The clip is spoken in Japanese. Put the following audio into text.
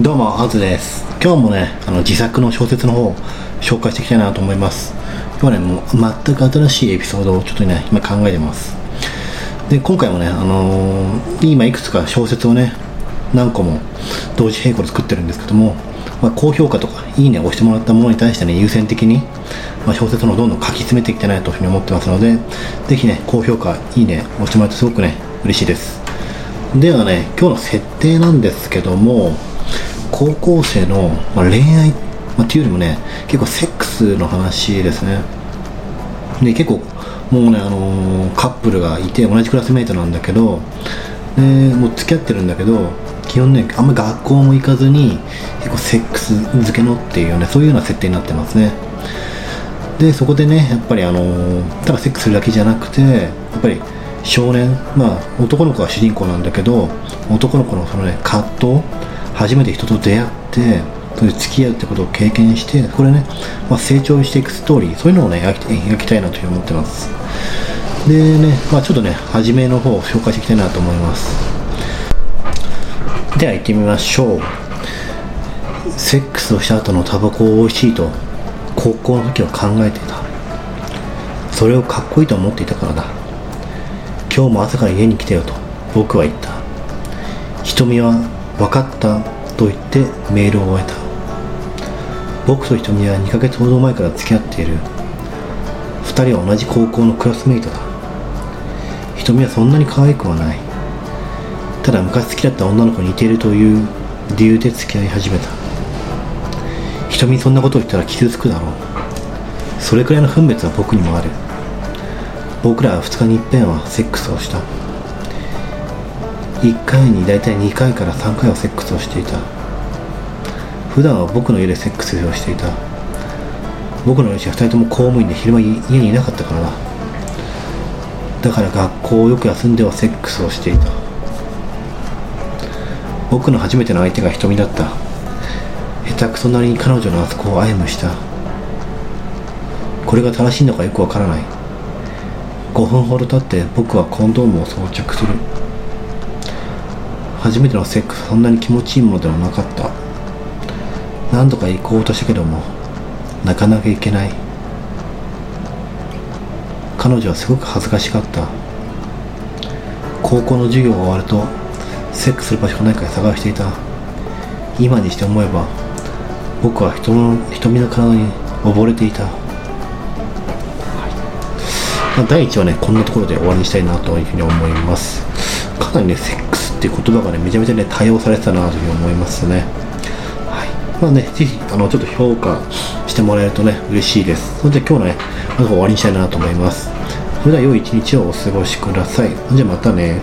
どうも、アズです。今日もね、あの自作の小説の方を紹介していきたいなと思います。今日はね、もう全く新しいエピソードをちょっとね、今考えてます。で、今回もね、あのー今いくつか小説をね、何個も同時並行で作ってるんですけども、まあ、高評価とか、いいねを押してもらったものに対してね、優先的に、まあ、小説のどんどん書き詰めていきたいなというふうに思ってますので、ぜひね、高評価、いいね、押してもらってすごくね、嬉しいです。ではね、今日の設定なんですけども、高校生の、まあ、恋愛、まあ、っていうよりもね、結構セックスの話ですね。で、結構、もうね、あのーカップルがいて、同じクラスメイトなんだけど、で、もう付き合ってるんだけど、基本ね、あんま学校も行かずに、結構セックス漬けのっていうね、そういうような設定になってますね。でそこでねやっぱりあのーただセックスするだけじゃなくてやっぱり少年まあ男の子が主人公なんだけど男の子のそのね葛藤初めて人と出会ってそれで付き合うってことを経験してこれね、まあ、成長していくストーリーそういうのをね描き描きたいなというふうに思ってます。でねまあちょっとね初めの方を紹介していきたいなと思います。では行ってみましょう。セックスをした後のタバコを美味しいと高校の時は考えていた。それをかっこいいと思っていたからだ。今日も朝から家に来てよと僕は言った。瞳は分かったと言ってメールを終えた。僕と瞳は2ヶ月ほど前から付き合っている。2人は同じ高校のクラスメイトだ。瞳はそんなに可愛くはない。ただ昔好きだった女の子に似ているという理由で付き合い始めた。瞳にそんなことを言ったら傷つくだろう。それくらいの分別は僕にもある。僕らは2日に一遍はセックスをした。1回に大体2回から3回はセックスをしていた。普段は僕の家でセックスをしていた。僕の両親は2人とも公務員で昼間家にいなかったからだだから学校をよく休んではセックスをしていた。僕の初めての相手が瞳だった。下手くそなりに彼女のあそこを愛慕したこれが正しいのかよくわからない。5分ほど経って僕はコンドームを装着する。初めてのセックスそんなに気持ちいいものではなかった。何度か行こうとしたけどもなかなか行けない。彼女はすごく恥ずかしかった。高校の授業が終わるとセックスする場所がないから探していた。今にして思えば僕は人の瞳の体に溺れていた、はい、第1話ねこんなところで終わりにしたいなというふうに思います。かなりねセックスっていう言葉がねめちゃめちゃね多用されてたなというふうに思いますね。はい。まあねぜひあのちょっと評価してもらえるとね嬉しいです。それで今日のねなんか終わりにしたいなと思います。それでは良い一日をお過ごしください。じゃあまたね。